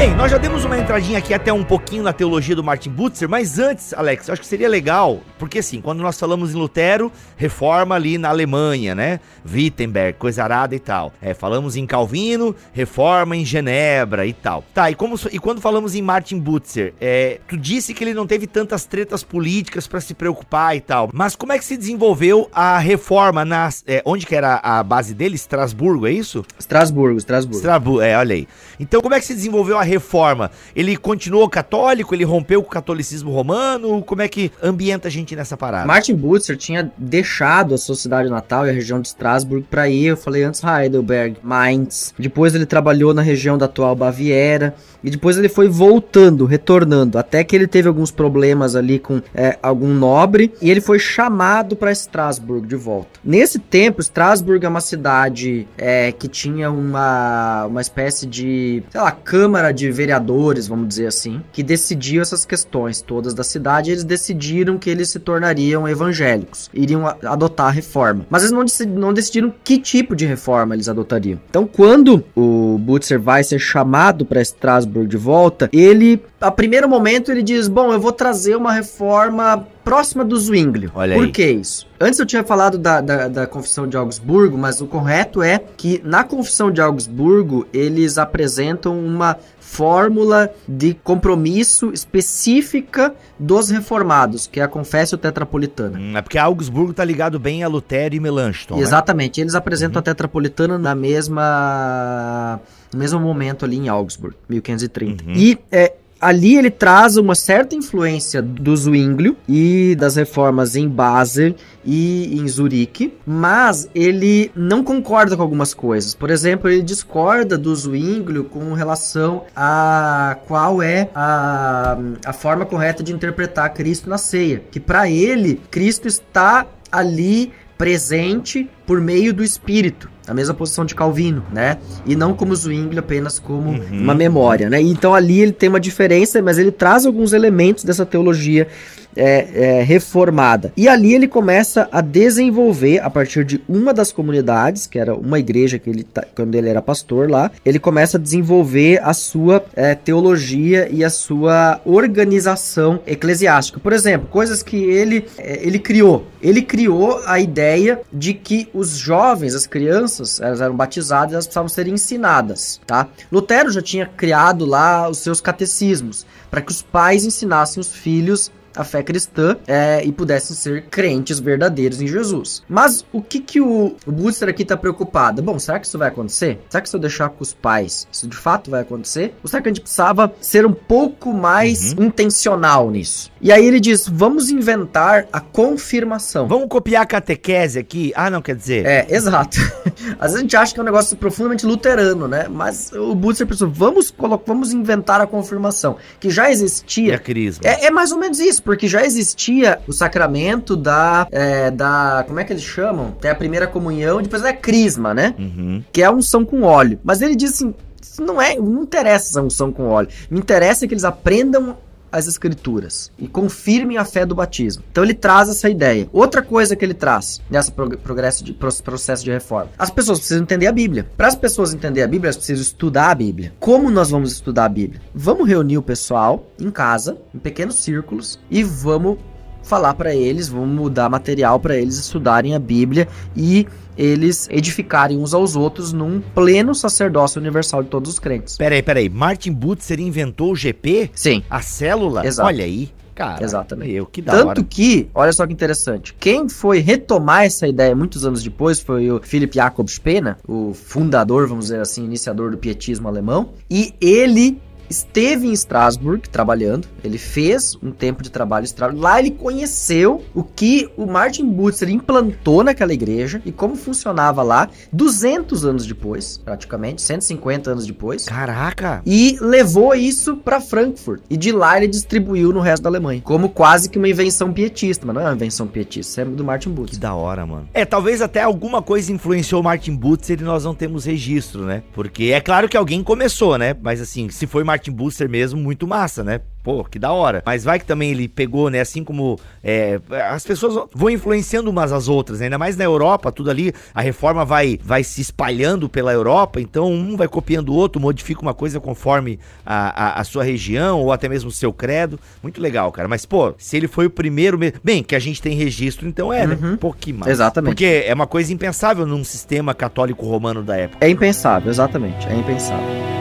Bem, nós já demos uma entradinha aqui até um pouquinho na teologia do Martin Butzer, mas antes, Alex, eu acho que seria legal, porque assim, quando nós falamos em Lutero, reforma ali na Alemanha, né? Wittenberg, coisa arada e tal. É, falamos em Calvino, reforma em Genebra e tal. Tá, e, como, e quando falamos em Martin Butzer, é, tu disse que ele não teve tantas tretas políticas para se preocupar e tal, mas como é que se desenvolveu a reforma nas... É, onde que era a base dele? Estrasburgo, é isso? Estrasburgo, Estrasburgo. Estrasburgo, é, olha aí. Então como é que se desenvolveu a reforma? Ele continuou católico? Ele rompeu com o catolicismo romano? Como é que ambienta a gente nessa parada? Martin Butzer tinha deixado a sua cidade natal e a região de Estrasburgo para ir, eu falei antes, Heidelberg, Mainz. Depois ele trabalhou na região da atual Baviera. E depois ele foi voltando, retornando, até que ele teve alguns problemas ali com é, algum nobre e ele foi chamado para Estrasburgo de volta. Nesse tempo, Estrasburgo é uma cidade é, que tinha uma, uma espécie de, sei lá, câmara de vereadores, vamos dizer assim, que decidiam essas questões todas da cidade. Eles decidiram que eles se tornariam evangélicos, iriam adotar a reforma. Mas eles não, não decidiram que tipo de reforma eles adotariam. Então, quando o Butzer vai ser chamado para Estrasburgo de volta, ele, a primeiro momento, ele diz: Bom, eu vou trazer uma reforma próxima do Zwinglio. Olha Por aí. que isso? Antes eu tinha falado da, da, da, Confissão de Augsburgo, mas o correto é que na Confissão de Augsburgo eles apresentam uma fórmula de compromisso específica dos reformados, que é a Confessio Tetrapolitana. Hum, é porque Augsburgo tá ligado bem a Lutero e Melanchthon, né? Exatamente. Né? Eles apresentam uhum. a Tetrapolitana na mesma no mesmo momento ali em Augsburg, 1530. Uhum. E é, ali ele traz uma certa influência do Zwinglio e das reformas em Basel e em Zurique, mas ele não concorda com algumas coisas. Por exemplo, ele discorda do Zwinglio com relação a qual é a, a forma correta de interpretar Cristo na ceia, que para ele Cristo está ali presente por meio do Espírito a mesma posição de Calvino, né? E não como Zwingli apenas como uhum. uma memória, né? Então ali ele tem uma diferença, mas ele traz alguns elementos dessa teologia é, é, reformada. E ali ele começa a desenvolver, a partir de uma das comunidades, que era uma igreja que ele, quando ele era pastor lá, ele começa a desenvolver a sua é, teologia e a sua organização eclesiástica. Por exemplo, coisas que ele, é, ele criou. Ele criou a ideia de que os jovens, as crianças, elas eram batizadas, elas precisavam ser ensinadas, tá? Lutero já tinha criado lá os seus catecismos para que os pais ensinassem os filhos a fé cristã é, e pudessem ser crentes verdadeiros em Jesus. Mas o que que o, o Booster aqui está preocupado? Bom, será que isso vai acontecer? Será que se eu deixar com os pais, isso de fato vai acontecer? Ou será que a gente precisava ser um pouco mais uhum. intencional nisso? E aí ele diz, vamos inventar a confirmação. Vamos copiar a catequese aqui? Ah, não, quer dizer... É, exato. *laughs* Às vezes a gente acha que é um negócio profundamente luterano, né? Mas o Booster pensou, vamos, vamos inventar a confirmação, que já existia. É, crisma. é, é mais ou menos isso porque já existia o sacramento da. É, da como é que eles chamam? É a primeira comunhão, depois é a crisma, né? Uhum. Que é a unção com óleo. Mas ele diz assim: não é, não interessa essa unção com óleo. Me interessa que eles aprendam as escrituras e confirmem a fé do batismo. Então ele traz essa ideia. Outra coisa que ele traz nessa progresso de, processo de reforma. As pessoas precisam entender a Bíblia. Para as pessoas entenderem a Bíblia, elas precisam estudar a Bíblia. Como nós vamos estudar a Bíblia? Vamos reunir o pessoal em casa, em pequenos círculos e vamos falar para eles, vamos mudar material para eles estudarem a Bíblia e eles edificarem uns aos outros num pleno sacerdócio universal de todos os crentes. Peraí, peraí. Martin Butzer inventou o GP? Sim. A célula? Exato. Olha aí. Cara, Exatamente. Eu, que da Tanto hora. que, olha só que interessante, quem foi retomar essa ideia muitos anos depois foi o Philipp Jakob Spener, o fundador, vamos dizer assim, iniciador do pietismo alemão, e ele esteve em Strasbourg trabalhando, ele fez um tempo de trabalho em Strasbourg. Lá ele conheceu o que o Martin Butzer implantou naquela igreja e como funcionava lá 200 anos depois, praticamente, 150 anos depois. Caraca! E levou isso para Frankfurt. E de lá ele distribuiu no resto da Alemanha, como quase que uma invenção pietista, mas não é uma invenção pietista, isso é do Martin Butzer. Que da hora, mano. É, talvez até alguma coisa influenciou o Martin Butzer e nós não temos registro, né? Porque é claro que alguém começou, né? Mas assim, se foi Martin Martin Booster mesmo muito massa, né? Pô, que da hora. Mas vai que também ele pegou, né? Assim como é, as pessoas vão influenciando umas às outras, né? ainda mais na Europa, tudo ali, a reforma vai, vai se espalhando pela Europa, então um vai copiando o outro, modifica uma coisa conforme a, a, a sua região ou até mesmo o seu credo. Muito legal, cara. Mas, pô, se ele foi o primeiro. Bem, que a gente tem registro, então é, né? Uhum. Pô, que massa. Exatamente. Porque é uma coisa impensável num sistema católico romano da época. É impensável, exatamente. É impensável.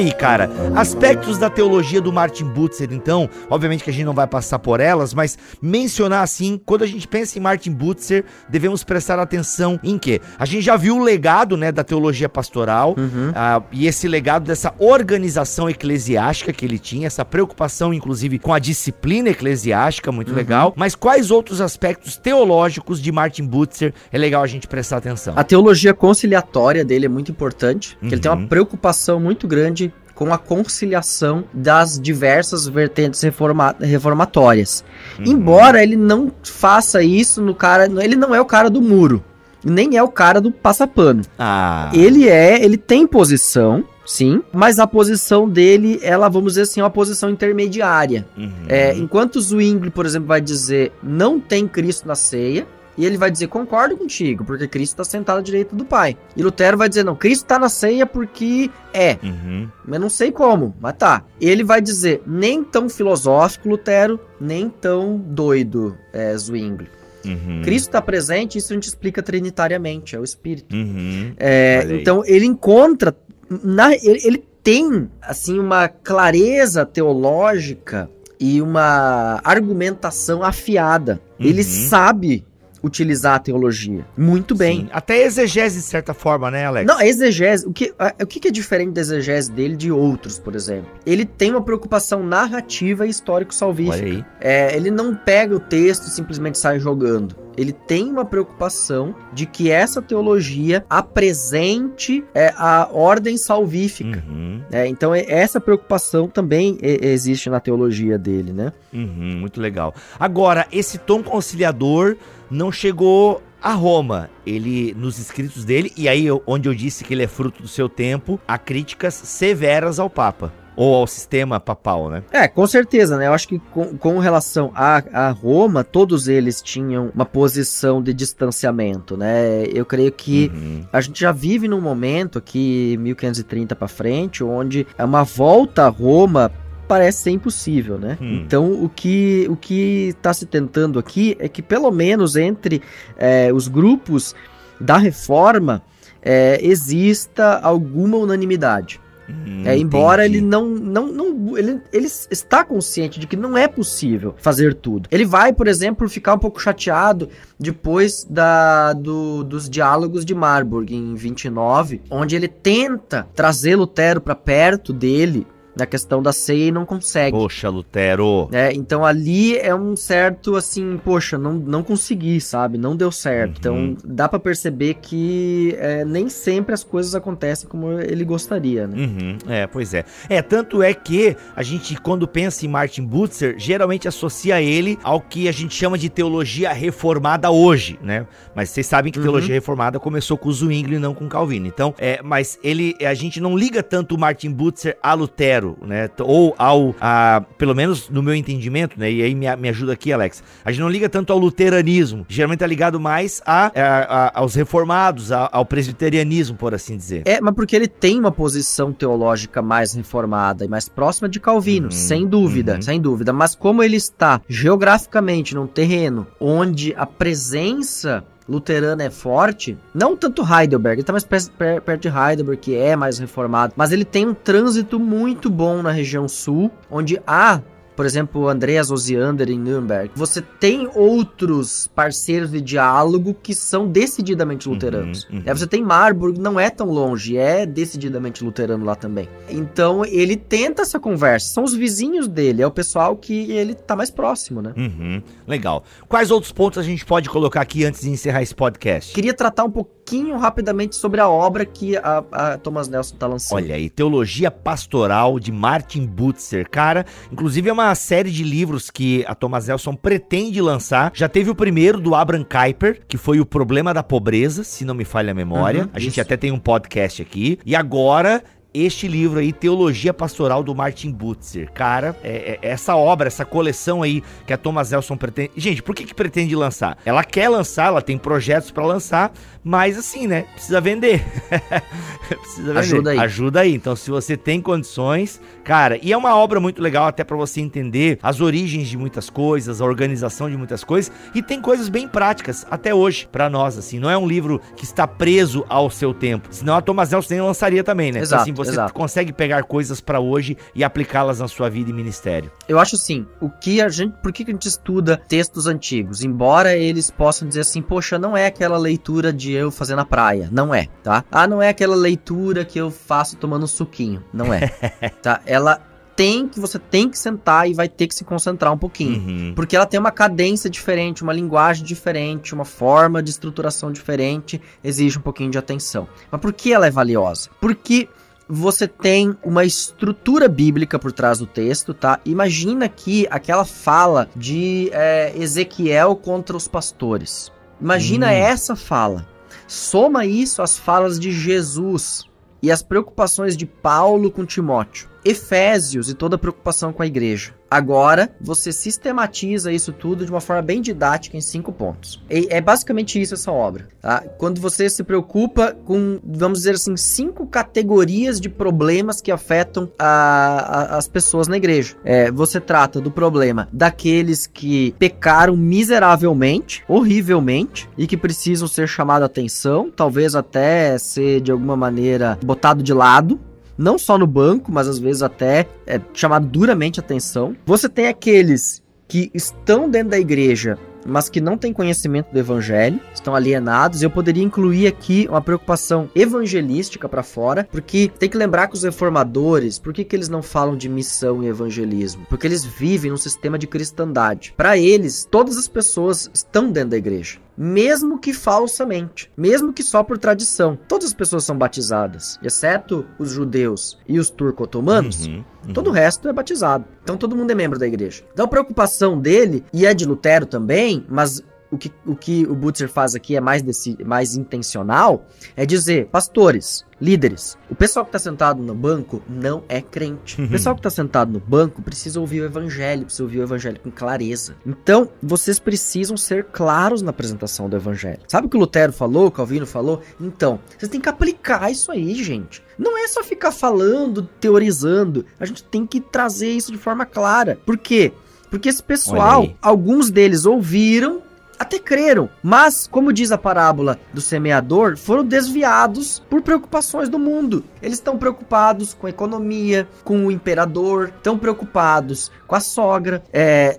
Aí, cara, aspectos da teologia do Martin Butzer, então, obviamente que a gente não vai passar por elas, mas mencionar assim, quando a gente pensa em Martin Butzer, devemos prestar atenção em quê? A gente já viu o legado, né, da teologia pastoral, uhum. uh, e esse legado dessa organização eclesiástica que ele tinha, essa preocupação, inclusive, com a disciplina eclesiástica, muito uhum. legal, mas quais outros aspectos teológicos de Martin Butzer é legal a gente prestar atenção? A teologia conciliatória dele é muito importante, uhum. ele tem uma preocupação muito grande com a conciliação das diversas vertentes reforma reformatórias. Uhum. Embora ele não faça isso no cara, ele não é o cara do muro, nem é o cara do passapano. Ah. Ele é, ele tem posição, sim, mas a posição dele, ela, vamos dizer assim, é uma posição intermediária. Uhum. É, enquanto Zwingli, por exemplo, vai dizer não tem Cristo na ceia, e ele vai dizer: Concordo contigo, porque Cristo está sentado à direita do Pai. E Lutero vai dizer: Não, Cristo está na ceia porque é. Uhum. Mas não sei como, mas tá. Ele vai dizer: Nem tão filosófico, Lutero, nem tão doido, é, Zwingli. Uhum. Cristo está presente, isso a gente explica trinitariamente, é o Espírito. Uhum. É, então ele encontra, na, ele, ele tem assim uma clareza teológica e uma argumentação afiada. Uhum. Ele sabe utilizar a teologia. Muito bem. Sim. Até exegese, de certa forma, né, Alex? Não, a exegese. O que, a, o que é diferente da exegese dele de outros, por exemplo? Ele tem uma preocupação narrativa e histórico-salvífica. É, ele não pega o texto e simplesmente sai jogando. Ele tem uma preocupação de que essa teologia apresente é, a ordem salvífica. Uhum. É, então, é, essa preocupação também existe na teologia dele, né? Uhum, muito legal. Agora, esse tom conciliador não chegou a Roma. Ele, nos escritos dele, e aí onde eu disse que ele é fruto do seu tempo, há críticas severas ao Papa ou ao sistema papal, né? É, com certeza, né? Eu acho que com, com relação a, a, Roma, todos eles tinham uma posição de distanciamento, né? Eu creio que uhum. a gente já vive num momento aqui, 1530 para frente, onde é uma volta a Roma parece ser impossível, né? Hum. Então, o que o que está se tentando aqui é que, pelo menos entre é, os grupos da reforma, é, exista alguma unanimidade. Hum, é, embora entendi. ele não, não, não ele, ele está consciente de que não é possível fazer tudo. Ele vai, por exemplo, ficar um pouco chateado depois da, do, dos diálogos de Marburg em 29, onde ele tenta trazer Lutero para perto dele na questão da ceia e não consegue. Poxa, Lutero. É, então ali é um certo assim, poxa, não, não consegui, sabe? Não deu certo. Então, uhum. Então dá para perceber que é, nem sempre as coisas acontecem como ele gostaria, né? Uhum. É, pois é. É, tanto é que a gente, quando pensa em Martin Butzer, geralmente associa ele ao que a gente chama de teologia reformada hoje, né? Mas vocês sabem que uhum. teologia reformada começou com Zwingli e não com Calvino. Então, é, mas ele, a gente não liga tanto o Martin Butzer a Lutero né? Ou ao, a, pelo menos no meu entendimento, né? E aí me, me ajuda aqui, Alex. A gente não liga tanto ao luteranismo, geralmente é ligado mais a, a, a aos reformados, a, ao presbiterianismo, por assim dizer. É, mas porque ele tem uma posição teológica mais reformada e mais próxima de Calvino, uhum, sem dúvida, uhum. sem dúvida. Mas como ele está geograficamente num terreno onde a presença luterana é forte, não tanto Heidelberg, ele tá mais perto de Heidelberg, que é mais reformado, mas ele tem um trânsito muito bom na região sul, onde há por exemplo, Andreas Osiander em Nuremberg, você tem outros parceiros de diálogo que são decididamente uhum, luteranos. Uhum, uhum. Aí você tem Marburg, não é tão longe, é decididamente luterano lá também. Então ele tenta essa conversa, são os vizinhos dele, é o pessoal que ele tá mais próximo, né? Uhum, legal. Quais outros pontos a gente pode colocar aqui antes de encerrar esse podcast? Queria tratar um pouco pouquinho rapidamente sobre a obra que a, a Thomas Nelson tá lançando. Olha aí, Teologia Pastoral de Martin Butzer. Cara, inclusive é uma série de livros que a Thomas Nelson pretende lançar. Já teve o primeiro do Abraham Kuyper, que foi o problema da pobreza, se não me falha a memória. Uhum, a gente até tem um podcast aqui. E agora este livro aí, Teologia Pastoral do Martin Butzer. Cara, é, é, essa obra, essa coleção aí que a Thomas Nelson pretende. Gente, por que, que pretende lançar? Ela quer lançar, ela tem projetos para lançar, mas assim, né? Precisa vender. *laughs* precisa vender. Ajuda aí. Ajuda aí. Então, se você tem condições, cara, e é uma obra muito legal até para você entender as origens de muitas coisas, a organização de muitas coisas, e tem coisas bem práticas até hoje para nós, assim. Não é um livro que está preso ao seu tempo. Senão a Thomas Nelson nem lançaria também, né? Exato. Assim, você Exato. consegue pegar coisas para hoje e aplicá-las na sua vida e ministério. Eu acho assim, o que a gente, por que a gente estuda textos antigos? Embora eles possam dizer assim, poxa, não é aquela leitura de eu fazer na praia, não é, tá? Ah, não é aquela leitura que eu faço tomando um suquinho, não é. *laughs* tá? Ela tem que você tem que sentar e vai ter que se concentrar um pouquinho, uhum. porque ela tem uma cadência diferente, uma linguagem diferente, uma forma de estruturação diferente, exige um pouquinho de atenção. Mas por que ela é valiosa? Porque você tem uma estrutura bíblica por trás do texto, tá? Imagina que aquela fala de é, Ezequiel contra os pastores. Imagina hum. essa fala. Soma isso às falas de Jesus e as preocupações de Paulo com Timóteo. Efésios e toda a preocupação com a igreja. Agora, você sistematiza isso tudo de uma forma bem didática em cinco pontos. E é basicamente isso essa obra. Tá? Quando você se preocupa com, vamos dizer assim, cinco categorias de problemas que afetam a, a, as pessoas na igreja. É, você trata do problema daqueles que pecaram miseravelmente, horrivelmente, e que precisam ser chamados a atenção, talvez até ser de alguma maneira botado de lado não só no banco, mas às vezes até é, chamado duramente atenção. Você tem aqueles que estão dentro da igreja mas que não têm conhecimento do evangelho, estão alienados. Eu poderia incluir aqui uma preocupação evangelística para fora, porque tem que lembrar que os reformadores, por que, que eles não falam de missão e evangelismo? Porque eles vivem num sistema de cristandade. Para eles, todas as pessoas estão dentro da igreja mesmo que falsamente, mesmo que só por tradição. Todas as pessoas são batizadas, exceto os judeus e os turco-otomanos. Uhum, uhum. Todo o resto é batizado. Então todo mundo é membro da igreja. Então a preocupação dele, e é de Lutero também, mas o que o, que o Butcher faz aqui é mais, desse, mais intencional, é dizer, pastores, líderes, o pessoal que está sentado no banco não é crente. Uhum. O pessoal que está sentado no banco precisa ouvir o evangelho, precisa ouvir o evangelho com clareza. Então, vocês precisam ser claros na apresentação do evangelho. Sabe o que o Lutero falou, o Calvino falou? Então, vocês têm que aplicar isso aí, gente. Não é só ficar falando, teorizando. A gente tem que trazer isso de forma clara. Por quê? Porque esse pessoal, alguns deles ouviram, até creram, mas, como diz a parábola do semeador, foram desviados por preocupações do mundo. Eles estão preocupados com a economia, com o imperador, estão preocupados com a sogra,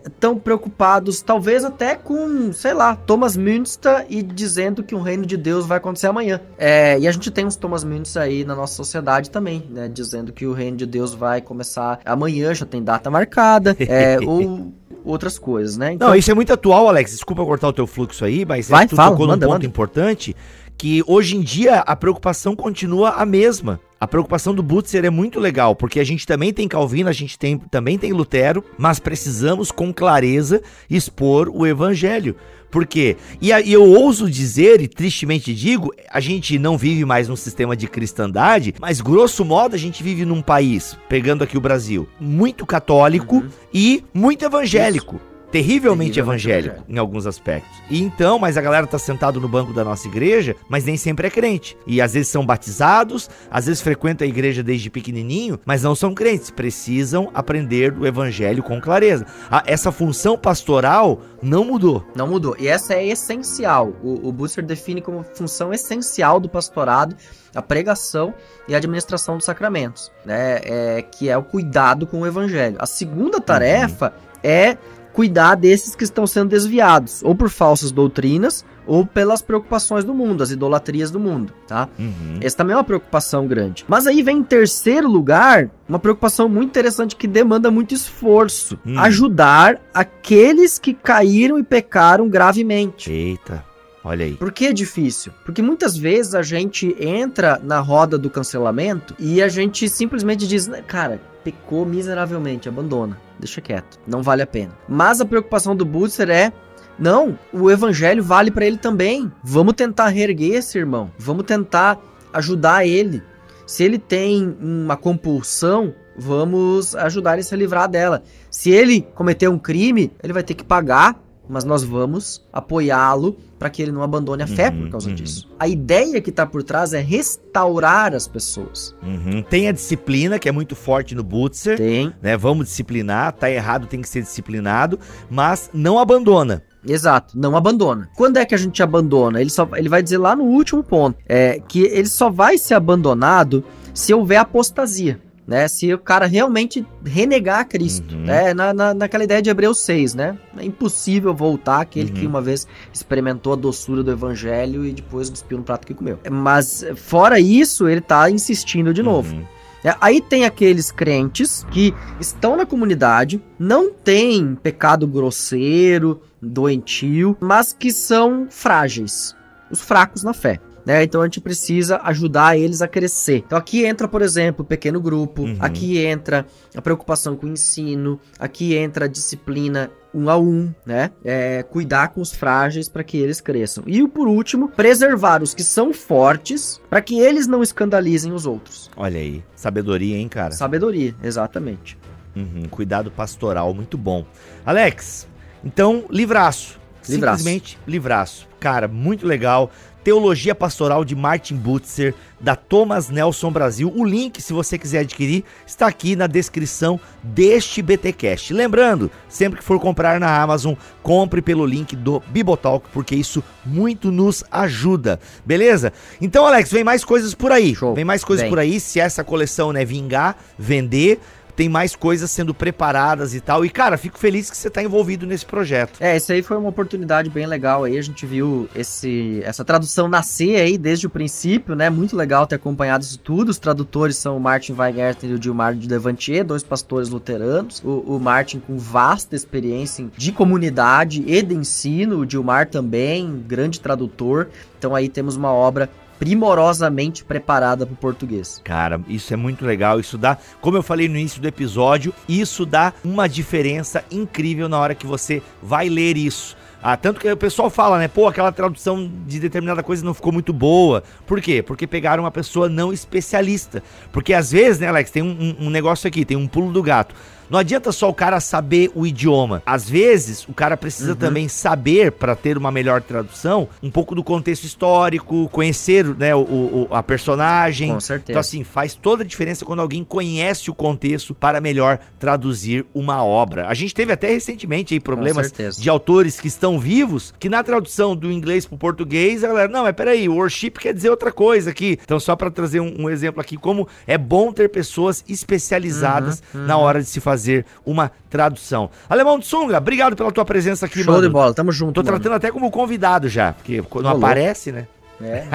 estão é, preocupados talvez até com, sei lá, Thomas Münster e dizendo que o reino de Deus vai acontecer amanhã. É, e a gente tem uns Thomas Münster aí na nossa sociedade também, né, dizendo que o reino de Deus vai começar amanhã, já tem data marcada, é, *laughs* ou outras coisas, né? Então, Não, isso é muito atual, Alex. Desculpa cortar o teu fluxo aí, mas vai, tu fala, tocou manda, num ponto manda. importante que hoje em dia a preocupação continua a mesma. A preocupação do Butzer é muito legal, porque a gente também tem Calvino, a gente tem, também tem Lutero, mas precisamos com clareza expor o evangelho. Por quê? E, e eu ouso dizer, e tristemente digo, a gente não vive mais num sistema de cristandade, mas grosso modo a gente vive num país, pegando aqui o Brasil, muito católico uhum. e muito evangélico. Isso terrivelmente evangélico, evangélico, em alguns aspectos. E então, mas a galera tá sentado no banco da nossa igreja, mas nem sempre é crente. E às vezes são batizados, às vezes frequentam a igreja desde pequenininho, mas não são crentes. Precisam aprender do evangelho com clareza. A, essa função pastoral não mudou. Não mudou. E essa é essencial. O, o Busser define como função essencial do pastorado a pregação e a administração dos sacramentos, né? É, que é o cuidado com o evangelho. A segunda tarefa uhum. é cuidar desses que estão sendo desviados, ou por falsas doutrinas, ou pelas preocupações do mundo, as idolatrias do mundo, tá? Uhum. Essa também é uma preocupação grande. Mas aí vem em terceiro lugar, uma preocupação muito interessante que demanda muito esforço. Uhum. Ajudar aqueles que caíram e pecaram gravemente. Eita. Olha aí. Por que é difícil? Porque muitas vezes a gente entra na roda do cancelamento e a gente simplesmente diz, "Né, cara, pecou miseravelmente, abandona, deixa quieto, não vale a pena. Mas a preocupação do Butzer é não, o evangelho vale para ele também. Vamos tentar reerguer esse irmão. Vamos tentar ajudar ele. Se ele tem uma compulsão, vamos ajudar ele a se livrar dela. Se ele cometer um crime, ele vai ter que pagar, mas nós vamos apoiá-lo para que ele não abandone a fé Uhum, por causa uhum. disso. A ideia que tá por trás é restaurar as pessoas. Uhum. Tem a disciplina, que é muito forte no Butzer. Tem. Né, vamos disciplinar, tá errado, tem que ser disciplinado, mas não abandona. Exato, não abandona. Quando é que a gente abandona? Ele, só, ele vai dizer lá no último ponto, é que ele só vai ser abandonado se houver apostasia. Né, se o cara realmente renegar Cristo, Uhum. né, na, na, naquela ideia de Hebreus 6, né, é impossível voltar aquele Uhum. que uma vez experimentou a doçura do evangelho e depois cuspiu no prato que comeu. Mas, fora isso, ele tá insistindo de novo. Uhum. É, Aí tem aqueles crentes que estão na comunidade, não têm pecado grosseiro, doentio, mas que são frágeis, os fracos na fé. Né? Então a gente precisa ajudar eles a crescer. Então aqui entra, por exemplo, o pequeno grupo, Uhum. aqui entra a preocupação com o ensino, aqui entra a disciplina um a um, né? É, cuidar com os frágeis para que eles cresçam. E por último, preservar os que são fortes para que eles não escandalizem os outros. Olha aí, sabedoria, hein, cara? Sabedoria, exatamente. Uhum, Cuidado pastoral, muito bom. Alex, então, livraço. Livraço. Simplesmente livraço. Cara, muito legal. Teologia Pastoral de Martin Butzer, da Thomas Nelson Brasil. O link, se você quiser adquirir, está aqui na descrição deste BTcast. Lembrando, sempre que for comprar na Amazon, compre pelo link do Bibotalk, porque isso muito nos ajuda. Beleza? Então, Alex, vem mais coisas por aí. Show. Vem mais coisas Vem. por aí. Se essa coleção, né, vingar, vender, tem mais coisas sendo preparadas e tal. E, cara, fico feliz que você tá envolvido nesse projeto. É, esse aí foi uma oportunidade bem legal aí. A gente viu esse, essa tradução nascer aí desde o princípio, né? Muito legal ter acompanhado isso tudo. Os tradutores são o Martin Weingarten e o Gilmar de Devantier, dois pastores luteranos. O, o Martin com vasta experiência de comunidade e de ensino. O Gilmar também, grande tradutor. Então aí temos uma obra primorosamente preparada para o português. Cara, isso é muito legal. Isso dá, como eu falei no início do episódio, isso dá uma diferença incrível na hora que você vai ler isso. Ah, tanto que o pessoal fala, né? Pô, aquela tradução de determinada coisa não ficou muito boa. Por quê? Porque pegaram uma pessoa não especialista. Porque às vezes, né, Alex, tem um, um- negócio aqui, tem um pulo do gato. Não adianta só o cara saber o idioma. Às vezes, o cara precisa Uhum. também saber, para ter uma melhor tradução, um pouco do contexto histórico, conhecer né, o, o- a personagem. Com certeza. Então, assim, faz toda a diferença quando alguém conhece o contexto para melhor traduzir uma obra. A gente teve até recentemente aí problemas de autores que estão vivos, que na tradução do inglês para o português, a galera, não, mas peraí, worship quer dizer outra coisa aqui. Então, só para trazer um, um exemplo aqui, como é bom ter pessoas especializadas Uhum, na hora de se fazer uma tradução. Alemão de Sunga, obrigado pela tua presença aqui, Show mano. de bola, tamo junto. Tô mano. tratando até como convidado já, porque quando aparece, né? É.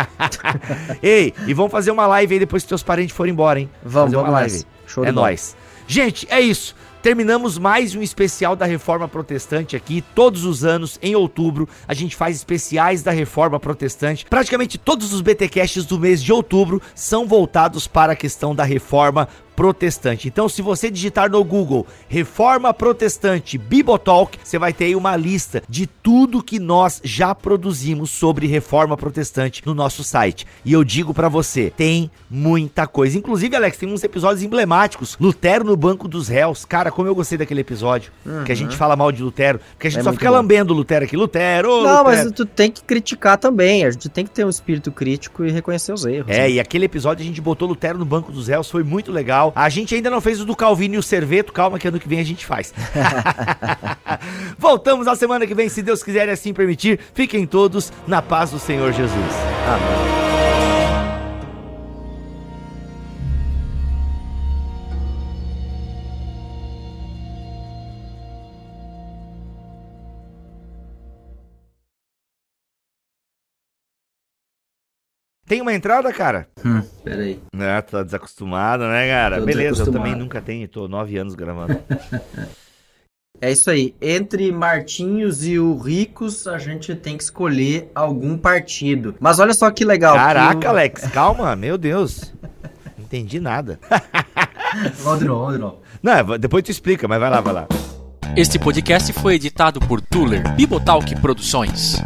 *laughs* Ei, e vamos fazer uma live aí depois que teus parentes forem embora, hein? Vamos, fazer vamos uma nessa. live. Show de é nóis. Gente, é isso. Terminamos mais um especial da Reforma Protestante aqui. Todos os anos, em outubro, a gente faz especiais da Reforma Protestante. Praticamente todos os BTcasts do mês de outubro são voltados para a questão da Reforma Protestante. Então, se você digitar no Google Reforma Protestante Bibotalk, você vai ter aí uma lista de tudo que nós já produzimos sobre Reforma Protestante no nosso site. E eu digo pra você, tem muita coisa. Inclusive, Alex, tem uns episódios emblemáticos. Lutero no banco dos réus. Cara, como eu gostei daquele episódio. Que a gente fala mal de Lutero. Porque a gente É só fica bom. lambendo Lutero aqui. Lutero, ô, Não, Lutero. mas tu tem que criticar também. A gente tem que ter um espírito crítico e reconhecer os erros. É, né? e aquele episódio a gente botou Lutero no banco dos réus, foi muito legal. A gente ainda não fez o do Calvino e o Serveto, calma que ano que vem a gente faz. *laughs* *laughs* Voltamos na semana que vem, se Deus quiser e assim permitir. Fiquem todos na paz do Senhor Jesus. Amém. Tem uma entrada, cara? Hum, peraí. É, tá desacostumado, né, cara? Tô Beleza, eu também nunca tenho, tô nove anos gravando. *laughs* É isso aí. Entre Martinhos e o Ricos, a gente tem que escolher algum partido. Mas olha só que legal. Caraca, que o... Alex, *laughs* calma, meu Deus. Não entendi nada. *laughs* Vamos de novo, vamos de novo. Não, depois tu explica, mas vai lá, vai lá. Este podcast foi editado por Tuller Bibotalk Produções.